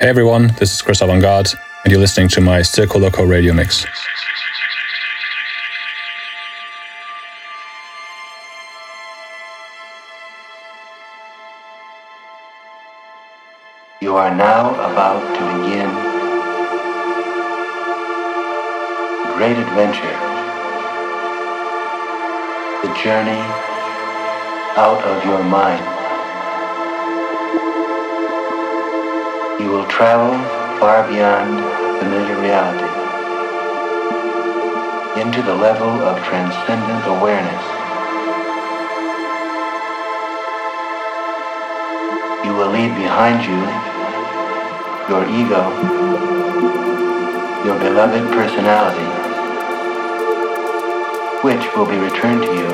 Hey everyone, this is Chris Avantgarde, and you're listening to my Circoloco radio mix. You are now about to begin great adventure. The journey out of your mind. You will travel far beyond familiar reality into the level of transcendent awareness. You will leave behind you your ego, your beloved personality, which will be returned to you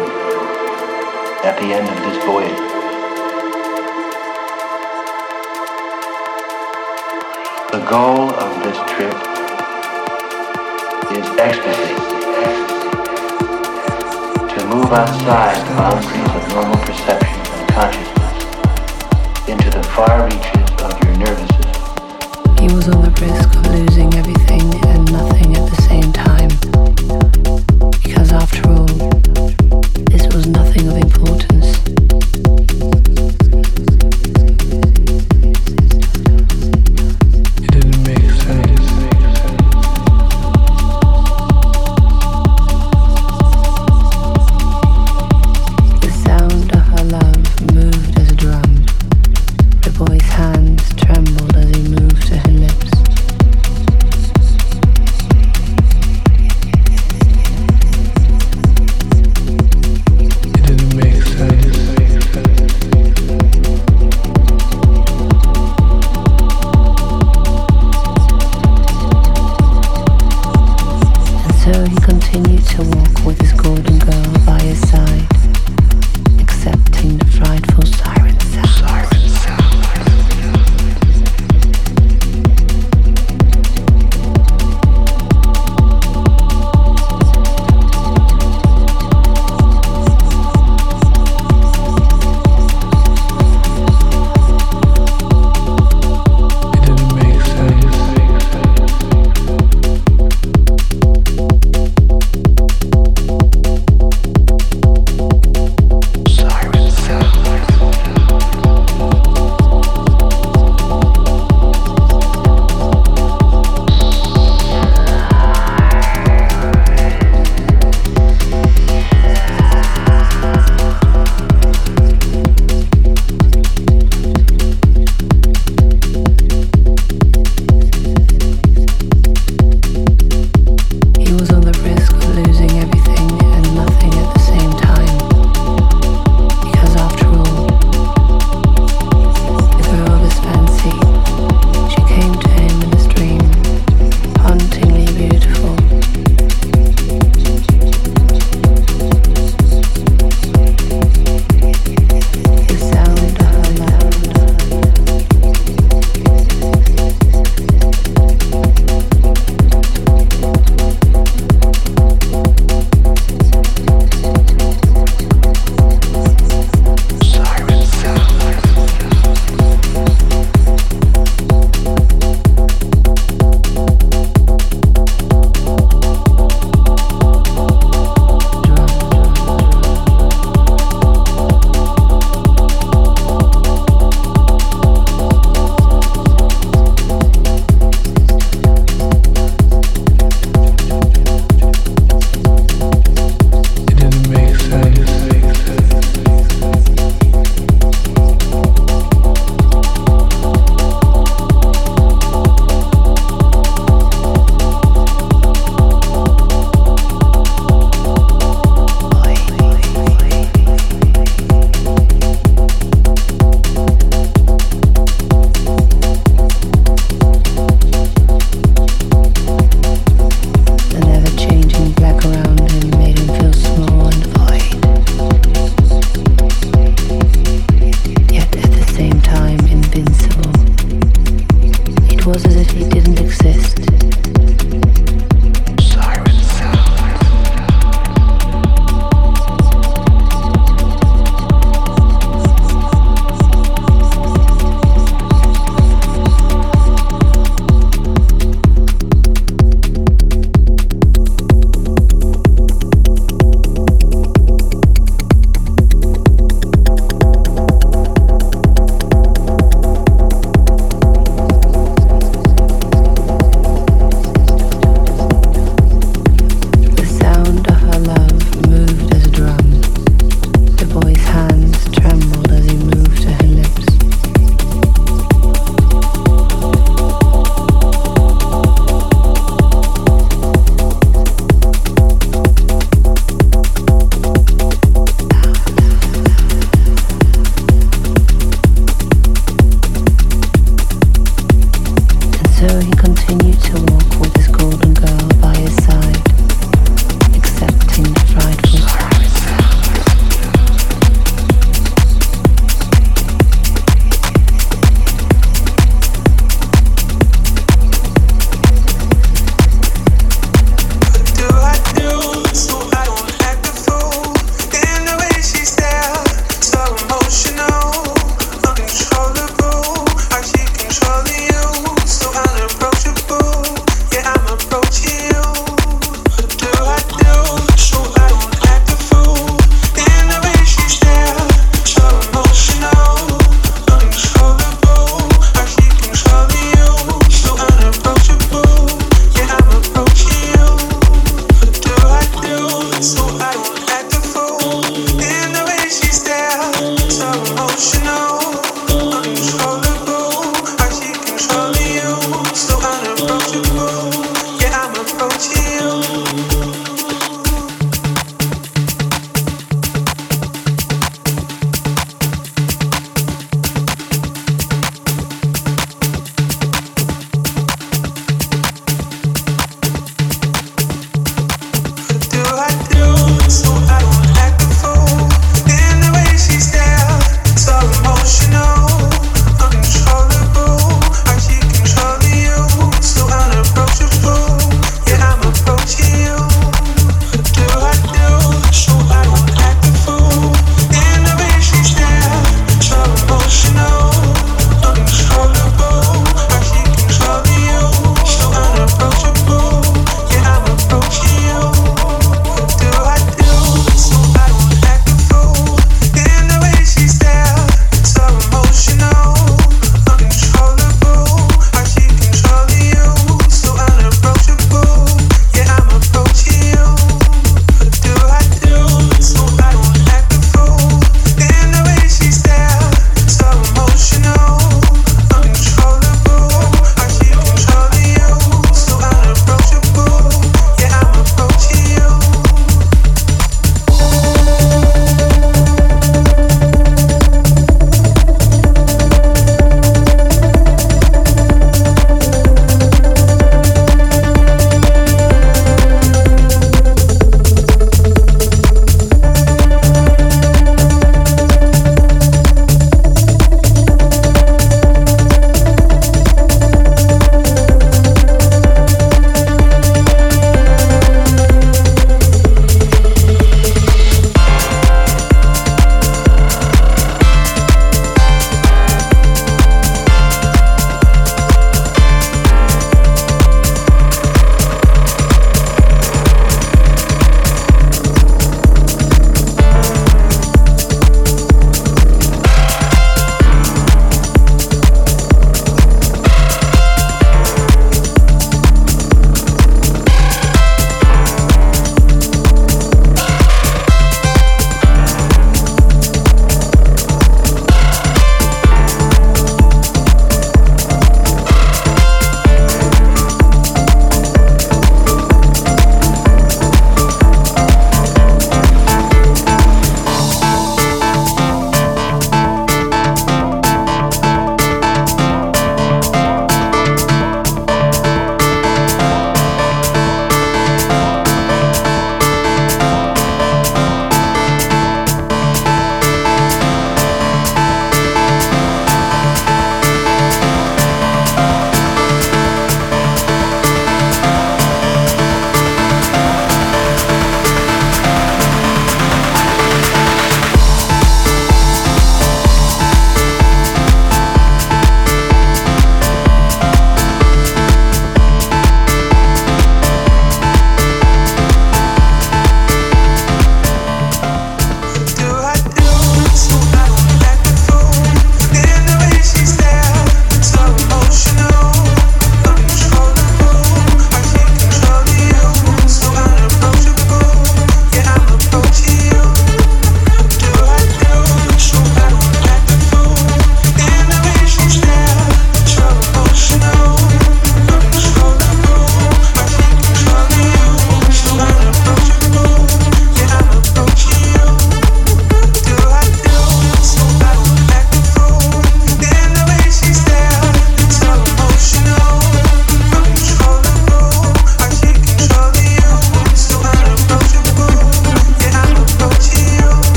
at the end of this voyage. Goal of this trip is ecstasy. To move outside the boundaries of normal perception and consciousness into the far reaches of your nervous system. He was on the risk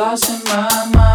lost in my mind.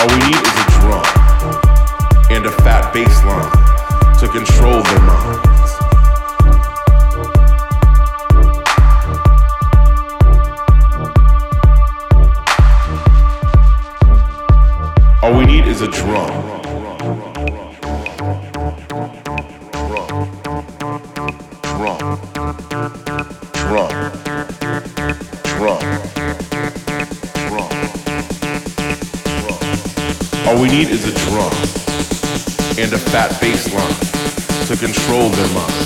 All we need is a drum to control